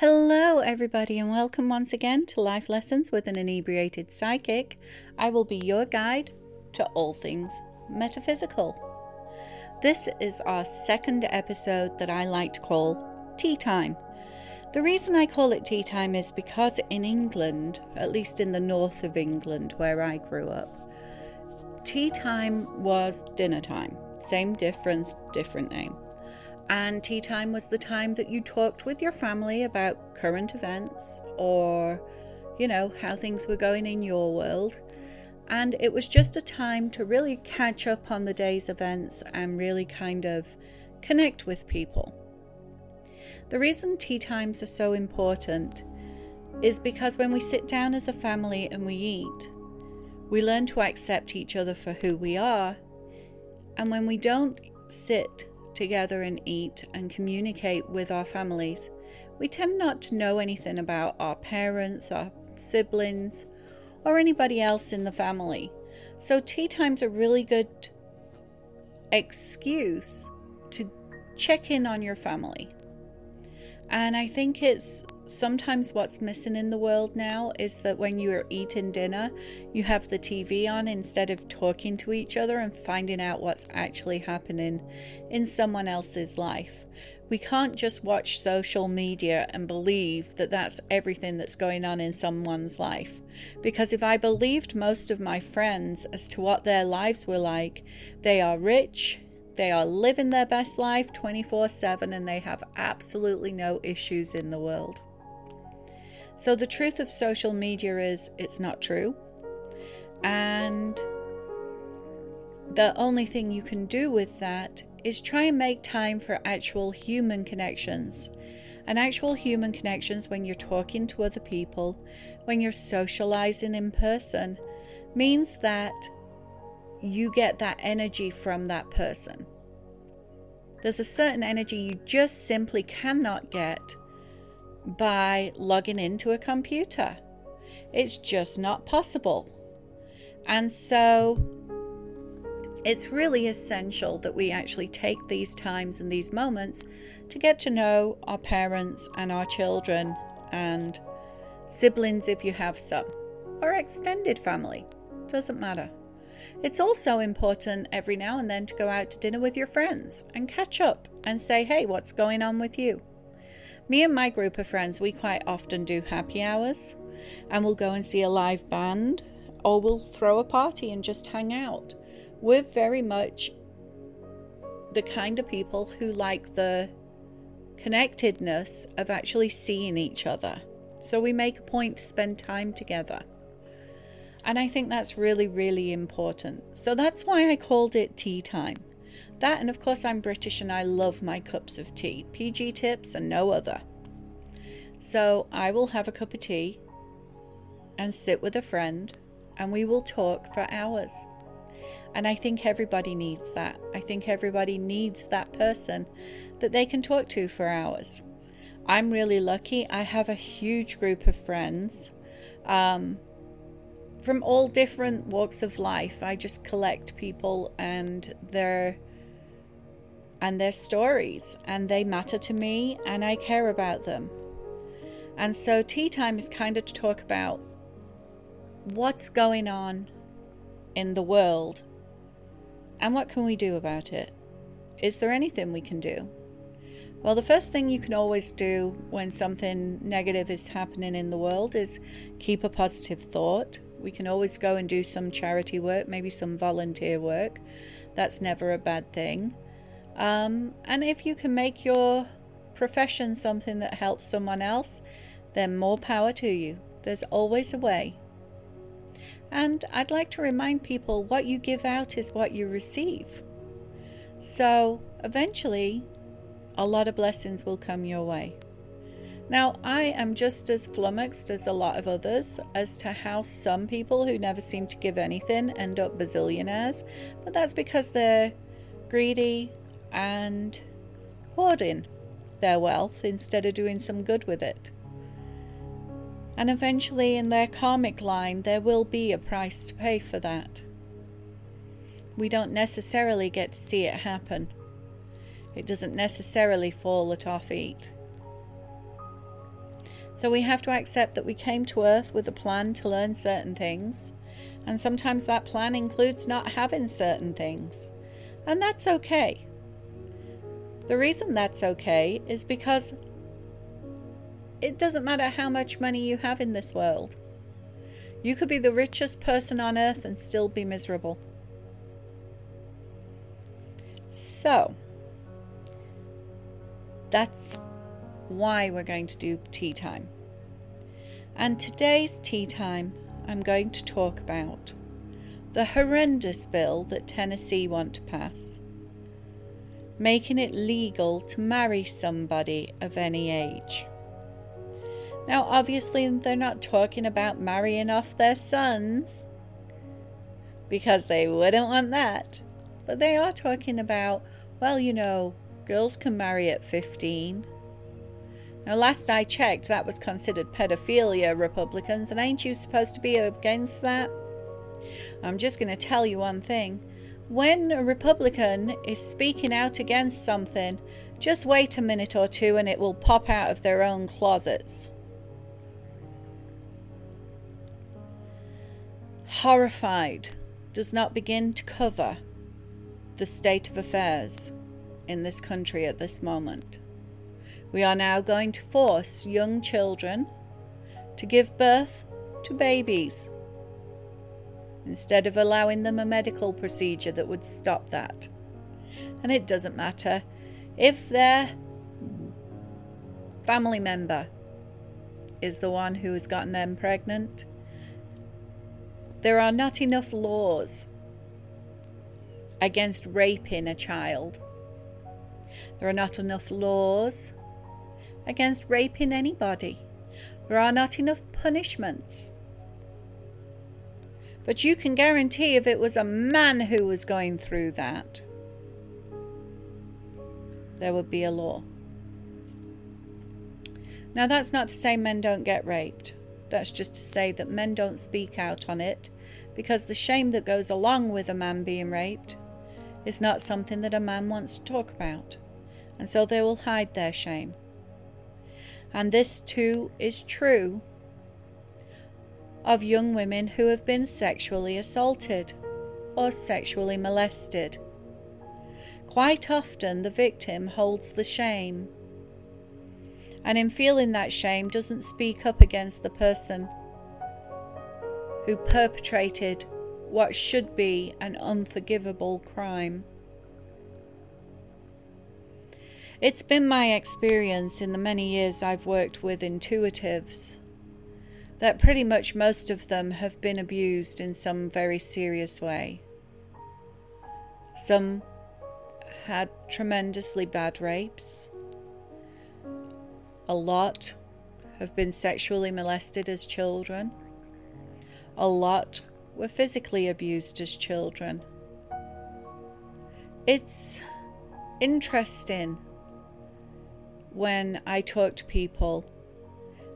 Hello, everybody, and welcome once again to Life Lessons with an Inebriated Psychic. I will be your guide to all things metaphysical. This is our second episode that I like to call Tea Time. The reason I call it tea time is because in England, at least in the north of England where I grew up, tea time was dinner time. Same difference, different name. And tea time was the time that you talked with your family about current events or, you know, how things were going in your world. And it was just a time to really catch up on the day's events and really kind of connect with people. The reason tea times are so important is because when we sit down as a family and we eat, we learn to accept each other for who we are. And when we don't sit together and eat and communicate with our families, we tend not to know anything about our parents, our siblings, or anybody else in the family. So, tea time's a really good excuse to check in on your family. And I think it's sometimes what's missing in the world now is that when you're eating dinner, you have the TV on instead of talking to each other and finding out what's actually happening in someone else's life. We can't just watch social media and believe that that's everything that's going on in someone's life. Because if I believed most of my friends as to what their lives were like, they are rich, they are living their best life 24 7, and they have absolutely no issues in the world. So, the truth of social media is it's not true. And the only thing you can do with that is try and make time for actual human connections. And actual human connections when you're talking to other people, when you're socializing in person, means that you get that energy from that person. There's a certain energy you just simply cannot get by logging into a computer. It's just not possible. And so it's really essential that we actually take these times and these moments to get to know our parents and our children and siblings if you have some, or extended family. Doesn't matter. It's also important every now and then to go out to dinner with your friends and catch up and say, hey, what's going on with you? Me and my group of friends, we quite often do happy hours and we'll go and see a live band or we'll throw a party and just hang out. We're very much the kind of people who like the connectedness of actually seeing each other. So we make a point to spend time together. And I think that's really, really important. So that's why I called it tea time. That, and of course, I'm British and I love my cups of tea. PG tips and no other. So I will have a cup of tea and sit with a friend and we will talk for hours. And I think everybody needs that. I think everybody needs that person that they can talk to for hours. I'm really lucky. I have a huge group of friends um, from all different walks of life. I just collect people and their and their stories and they matter to me and I care about them. And so tea time is kind of to talk about what's going on in the world and what can we do about it? Is there anything we can do? Well, the first thing you can always do when something negative is happening in the world is keep a positive thought. We can always go and do some charity work, maybe some volunteer work. That's never a bad thing. Um, and if you can make your profession something that helps someone else, then more power to you. There's always a way. And I'd like to remind people what you give out is what you receive. So eventually, a lot of blessings will come your way. Now, I am just as flummoxed as a lot of others as to how some people who never seem to give anything end up bazillionaires, but that's because they're greedy, and hoarding their wealth instead of doing some good with it. And eventually, in their karmic line, there will be a price to pay for that. We don't necessarily get to see it happen, it doesn't necessarily fall at our feet. So we have to accept that we came to Earth with a plan to learn certain things, and sometimes that plan includes not having certain things. And that's okay. The reason that's okay is because it doesn't matter how much money you have in this world. You could be the richest person on earth and still be miserable. So, that's why we're going to do tea time. And today's tea time, I'm going to talk about the horrendous bill that Tennessee want to pass, making it legal to marry somebody of any age. Now, obviously, they're not talking about marrying off their sons because they wouldn't want that. But they are talking about, well, you know, girls can marry at 15. Now, last I checked, that was considered pedophilia, Republicans, and ain't you supposed to be against that? I'm just going to tell you one thing. When a Republican is speaking out against something, just wait a minute or two and it will pop out of their own closets. horrified does not begin to cover the state of affairs in this country at this moment. We are now going to force young children to give birth to babies instead of allowing them a medical procedure that would stop that. And it doesn't matter if their family member is the one who has gotten them pregnant there are not enough laws against raping a child. There are not enough laws against raping anybody. There are not enough punishments. But you can guarantee if it was a man who was going through that, there would be a law. Now, that's not to say men don't get raped. That's just to say that men don't speak out on it because the shame that goes along with a man being raped is not something that a man wants to talk about, and so they will hide their shame. And this too is true of young women who have been sexually assaulted or sexually molested. Quite often, the victim holds the shame and in feeling that shame doesn't speak up against the person who perpetrated what should be an unforgivable crime. It's been my experience in the many years I've worked with intuitives that pretty much most of them have been abused in some very serious way. Some had tremendously bad rapes. A lot have been sexually molested as children. A lot were physically abused as children. It's interesting when I talk to people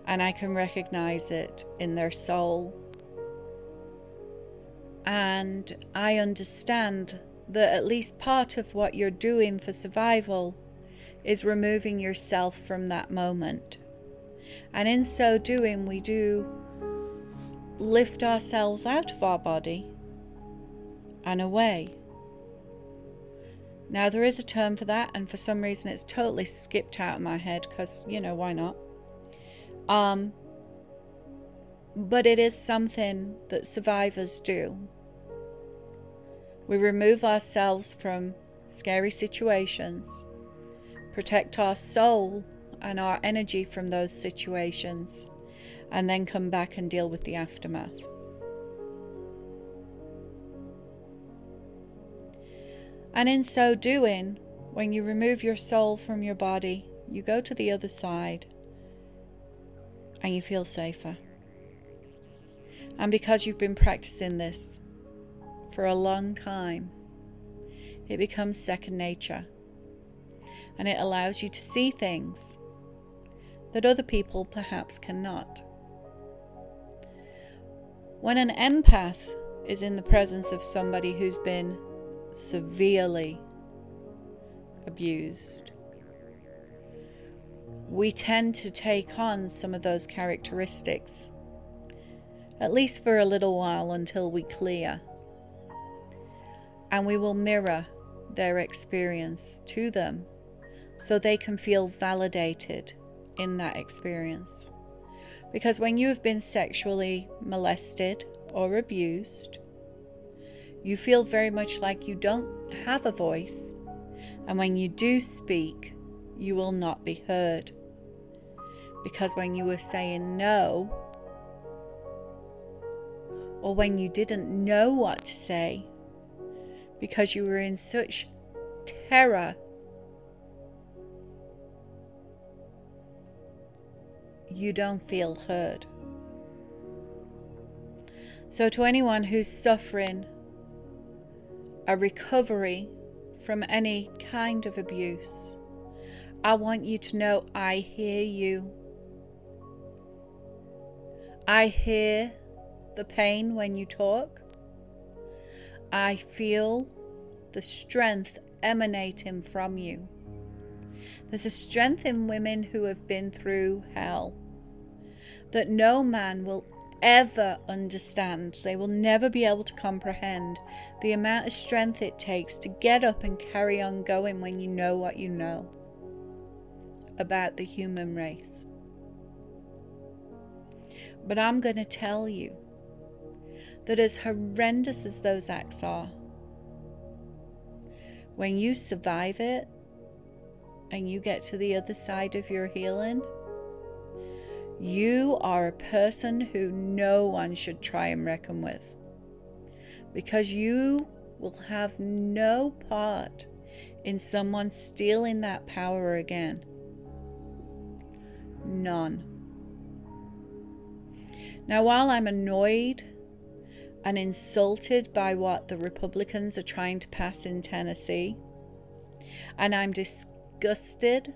and I can recognize it in their soul. And I understand that at least part of what you're doing for survival is removing yourself from that moment. And in so doing, we do lift ourselves out of our body and away. Now, there is a term for that, and for some reason it's totally skipped out of my head because, you know, why not? Um, but it is something that survivors do. We remove ourselves from scary situations protect our soul and our energy from those situations, and then come back and deal with the aftermath. And in so doing, when you remove your soul from your body, you go to the other side and you feel safer. And because you've been practicing this for a long time, it becomes second nature and it allows you to see things that other people perhaps cannot. When an empath is in the presence of somebody who's been severely abused, we tend to take on some of those characteristics, at least for a little while until we clear. And we will mirror their experience to them so they can feel validated in that experience. Because when you have been sexually molested or abused, you feel very much like you don't have a voice, and when you do speak, you will not be heard. Because when you were saying no, or when you didn't know what to say, because you were in such terror, you don't feel heard. So, to anyone who's suffering a recovery from any kind of abuse, I want you to know I hear you. I hear the pain when you talk. I feel the strength emanating from you. There's a strength in women who have been through hell that no man will ever understand, they will never be able to comprehend the amount of strength it takes to get up and carry on going when you know what you know about the human race. But I'm going to tell you that as horrendous as those acts are, when you survive it and you get to the other side of your healing, you are a person who no one should try and reckon with because you will have no part in someone stealing that power again. None. Now, while I'm annoyed and insulted by what the Republicans are trying to pass in Tennessee, and I'm disgusted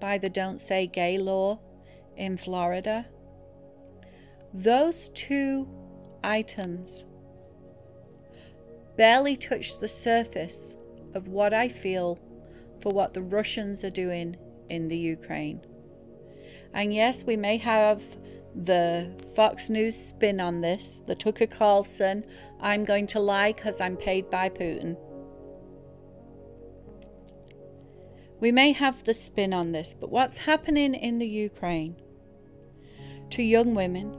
by the Don't Say Gay law in Florida. Those two items barely touch the surface of what I feel for what the Russians are doing in the Ukraine. And yes, we may have the Fox News spin on this, the Tucker Carlson, I'm going to lie because I'm paid by Putin. We may have the spin on this, but what's happening in the Ukraine to young women,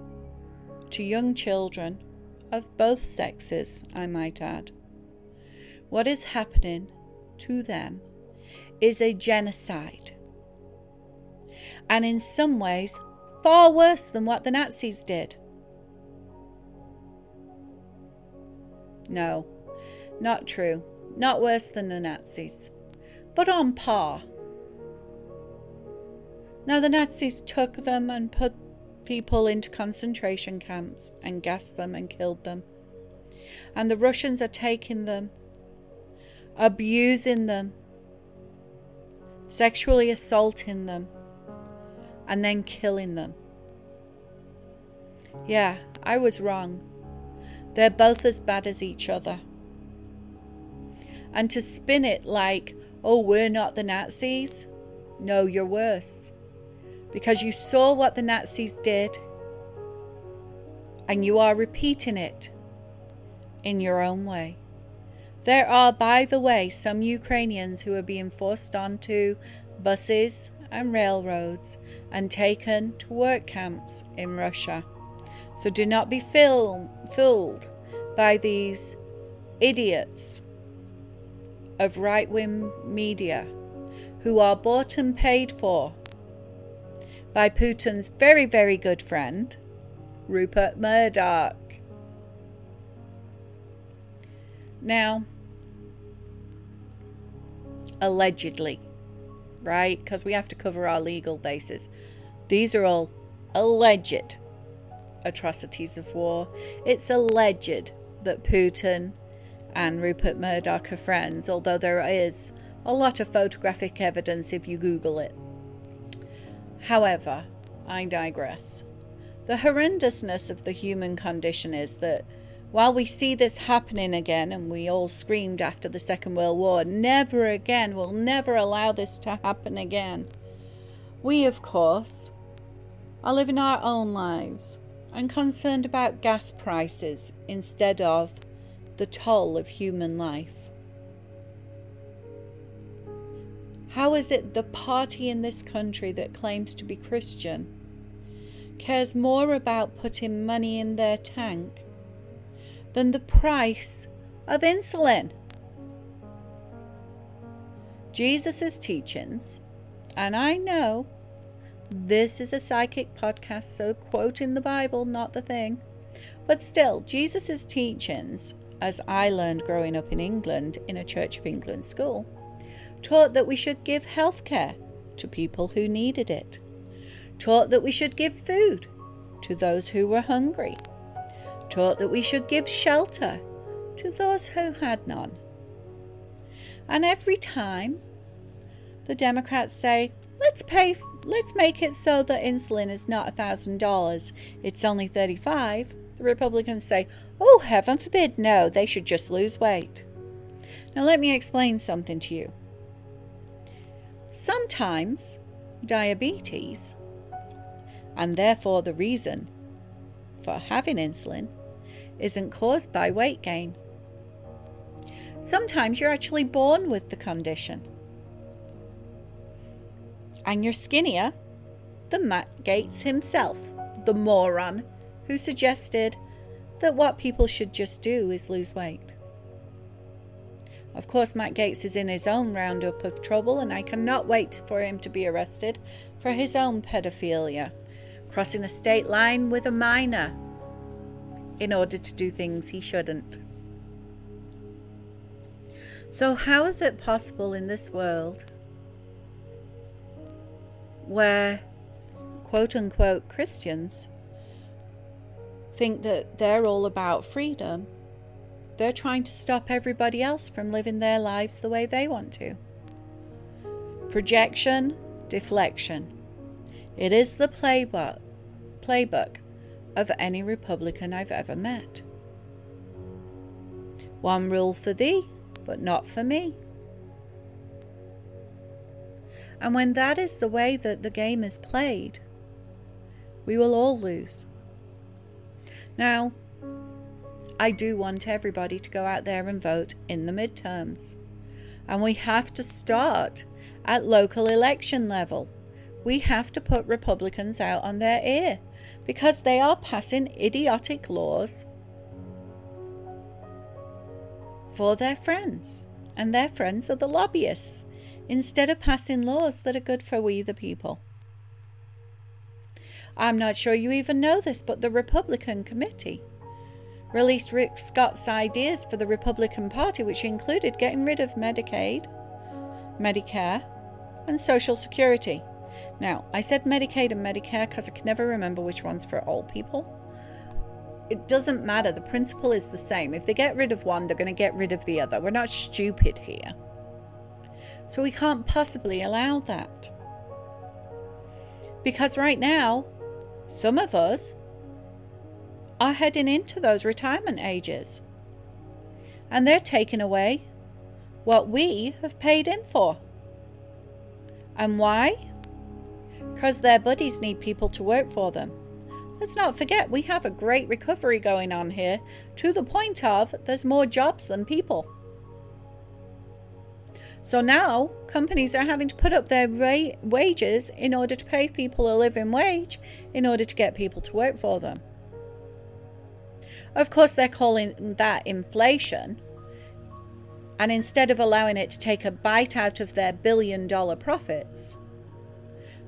to young children of both sexes, I might add. What is happening to them is a genocide. And in some ways, far worse than what the Nazis did. No, not true. Not worse than the Nazis, but on par. Now, the Nazis took them and put people into concentration camps and gassed them and killed them. And the Russians are taking them, abusing them, sexually assaulting them, and then killing them. Yeah, I was wrong. They're both as bad as each other. And to spin it like, oh, we're not the Nazis, no, you're worse because you saw what the Nazis did and you are repeating it in your own way. There are, by the way, some Ukrainians who are being forced onto buses and railroads and taken to work camps in Russia. So do not be fooled by these idiots of right wing media who are bought and paid for by Putin's very, very good friend, Rupert Murdoch. Now, allegedly, right? Because we have to cover our legal bases. These are all alleged atrocities of war. It's alleged that Putin and Rupert Murdoch are friends, although there is a lot of photographic evidence if you Google it. However, I digress. The horrendousness of the human condition is that while we see this happening again, and we all screamed after the Second World War, never again, we'll never allow this to happen again. We, of course, are living our own lives and concerned about gas prices instead of the toll of human life. How is it the party in this country that claims to be Christian cares more about putting money in their tank than the price of insulin? Jesus' teachings, and I know this is a psychic podcast, so quoting the Bible, not the thing. But still, Jesus' teachings, as I learned growing up in England in a Church of England school, taught that we should give health care to people who needed it, taught that we should give food to those who were hungry, taught that we should give shelter to those who had none. And every time the Democrats say, let's pay, let's make it so that insulin is not a thousand dollars, it's only 35, the Republicans say, oh, heaven forbid, no, they should just lose weight. Now, let me explain something to you. Sometimes diabetes, and therefore the reason for having insulin, isn't caused by weight gain. Sometimes you're actually born with the condition. And you're skinnier than Matt Gaetz himself, the moron who suggested that what people should just do is lose weight. Of course, Matt Gaetz is in his own roundup of trouble, and I cannot wait for him to be arrested for his own pedophilia, crossing a state line with a minor in order to do things he shouldn't. So, how is it possible in this world where quote unquote Christians think that they're all about freedom they're trying to stop everybody else from living their lives the way they want to. Projection, deflection. It is the playbook, playbook of any Republican I've ever met. One rule for thee, but not for me. And when that is the way that the game is played, we will all lose. Now, I do want everybody to go out there and vote in the midterms. And we have to start at local election level. We have to put Republicans out on their ear because they are passing idiotic laws for their friends, and their friends are the lobbyists, instead of passing laws that are good for we the people. I'm not sure you even know this, but the Republican Committee released Rick Scott's ideas for the Republican Party, which included getting rid of Medicaid, Medicare, and Social Security. Now, I said Medicaid and Medicare because I can never remember which one's for old people. It doesn't matter, the principle is the same. If they get rid of one, they're going to get rid of the other. We're not stupid here. So we can't possibly allow that. Because right now, some of us are heading into those retirement ages. And they're taking away what we have paid in for. And why? Because their buddies need people to work for them. Let's not forget, we have a great recovery going on here to the point of there's more jobs than people. So now companies are having to put up their ra- wages in order to pay people a living wage in order to get people to work for them. Of course, they're calling that inflation. And instead of allowing it to take a bite out of their billion dollar profits,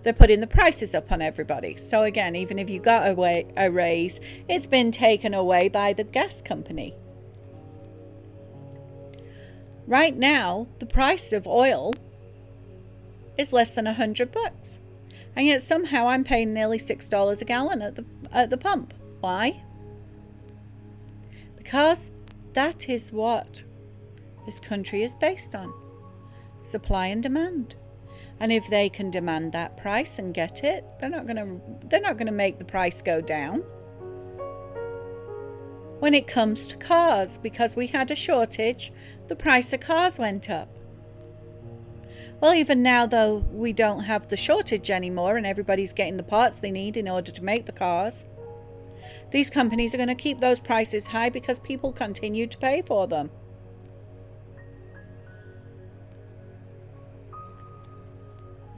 they're putting the prices up on everybody. So, again, even if you got a, way, a raise, it's been taken away by the gas company. Right now, the price of oil is less than a hundred bucks, and yet somehow I'm paying nearly six dollars a gallon at the at the pump. Why? because that is what this country is based on supply and demand. And if they can demand that price and get it, they're not going to they're not going to make the price go down. When it comes to cars, because we had a shortage, the price of cars went up. Well, even now, though, we don't have the shortage anymore and everybody's getting the parts they need in order to make the cars. These companies are going to keep those prices high because people continue to pay for them.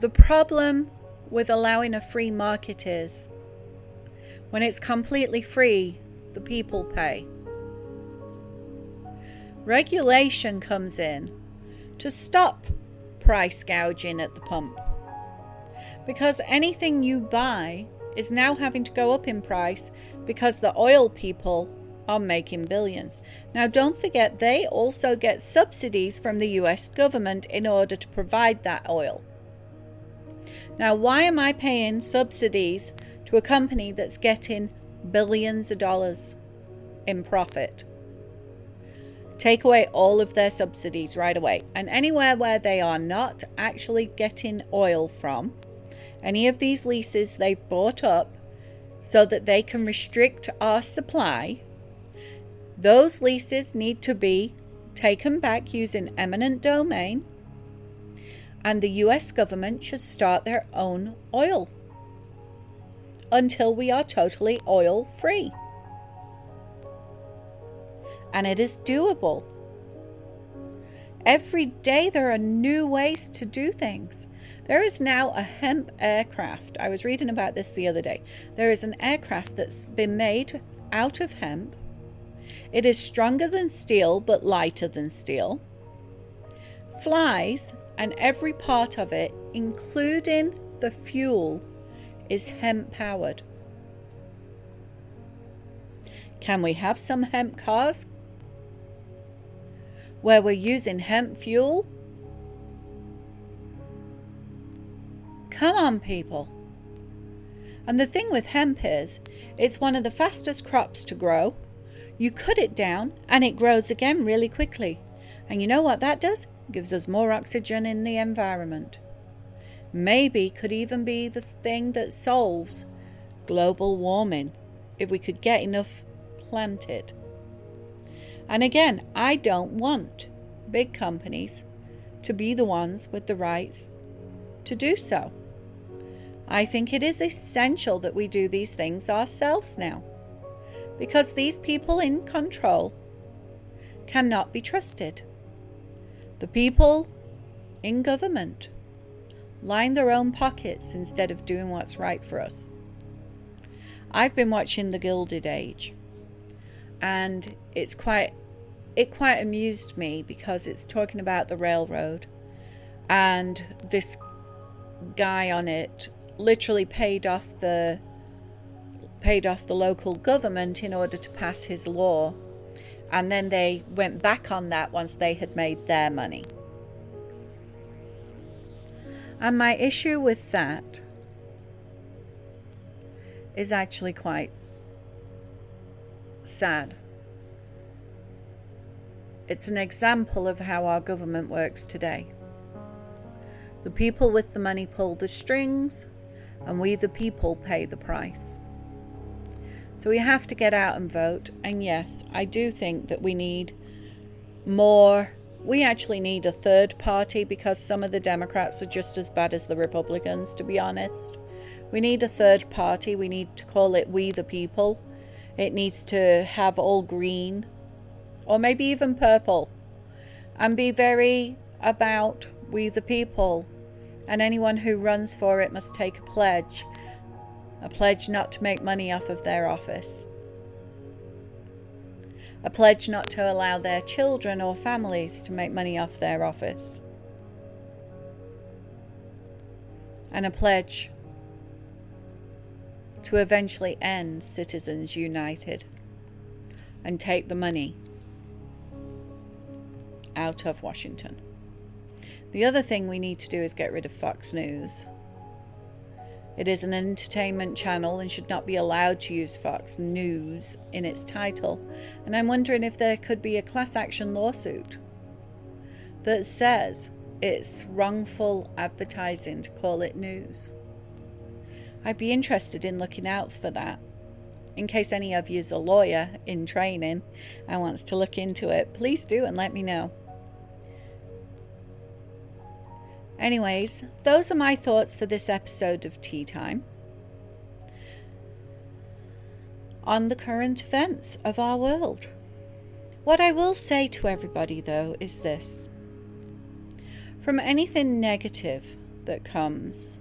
The problem with allowing a free market is when it's completely free, the people pay. Regulation comes in to stop price gouging at the pump because anything you buy is now having to go up in price because the oil people are making billions. Now, don't forget, they also get subsidies from the US government in order to provide that oil. Now, why am I paying subsidies to a company that's getting billions of dollars in profit? Take away all of their subsidies right away. And anywhere where they are not actually getting oil from, any of these leases they've bought up so that they can restrict our supply, those leases need to be taken back using eminent domain and the US government should start their own oil until we are totally oil free. And it is doable. Every day there are new ways to do things. There is now a hemp aircraft. I was reading about this the other day. There is an aircraft that's been made out of hemp. It is stronger than steel but lighter than steel. Flies and every part of it, including the fuel, is hemp powered. Can we have some hemp cars where we're using hemp fuel? Come on, people. And the thing with hemp is, it's one of the fastest crops to grow. You cut it down and it grows again really quickly. And you know what that does? gives us more oxygen in the environment. Maybe could even be the thing that solves global warming if we could get enough planted. And again, I don't want big companies to be the ones with the rights to do so. I think it is essential that we do these things ourselves now because these people in control cannot be trusted. The people in government line their own pockets instead of doing what's right for us. I've been watching The Gilded Age and it's quite it quite amused me because it's talking about the railroad and this guy on it literally paid off the paid off the local government in order to pass his law and then they went back on that once they had made their money. And my issue with that is actually quite sad. It's an example of how our government works today. The people with the money pull the strings, and we, the people, pay the price. So we have to get out and vote. And yes, I do think that we need more. We actually need a third party because some of the Democrats are just as bad as the Republicans, to be honest. We need a third party. We need to call it We the People. It needs to have all green or maybe even purple and be very about We the People. And anyone who runs for it must take a pledge a pledge not to make money off of their office, a pledge not to allow their children or families to make money off their office, and a pledge to eventually end Citizens United and take the money out of Washington. The other thing we need to do is get rid of Fox News. It is an entertainment channel and should not be allowed to use Fox News in its title. And I'm wondering if there could be a class action lawsuit that says it's wrongful advertising to call it news. I'd be interested in looking out for that. In case any of you is a lawyer in training and wants to look into it, please do and let me know. Anyways, those are my thoughts for this episode of Tea Time on the current events of our world. What I will say to everybody, though, is this from anything negative that comes,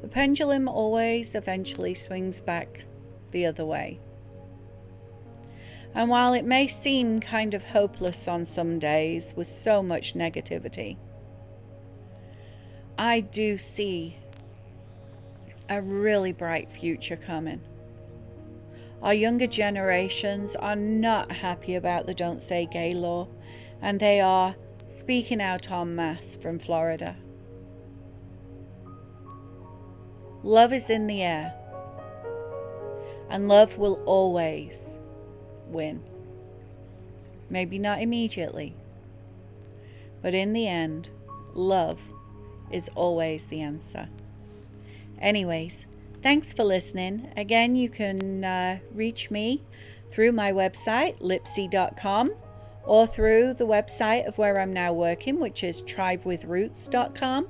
the pendulum always eventually swings back the other way. And while it may seem kind of hopeless on some days with so much negativity, I do see a really bright future coming. Our younger generations are not happy about the Don't Say Gay law, and they are speaking out en masse from Florida. Love is in the air, and love will always win. Maybe not immediately, but in the end, love is always the answer. Anyways, thanks for listening. Again, you can uh, reach me through my website, lipsy.com, or through the website of where I'm now working, which is tribewithroots.com.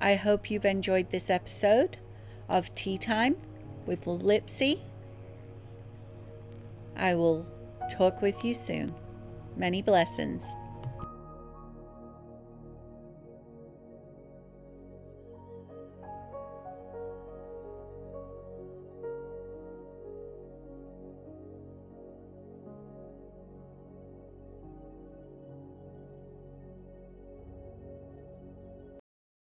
I hope you've enjoyed this episode of Tea Time with Lipsy. I will talk with you soon. Many blessings.